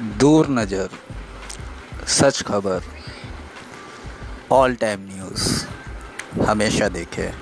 दूर नज़र सच खबर ऑल टाइम न्यूज़ हमेशा देखें।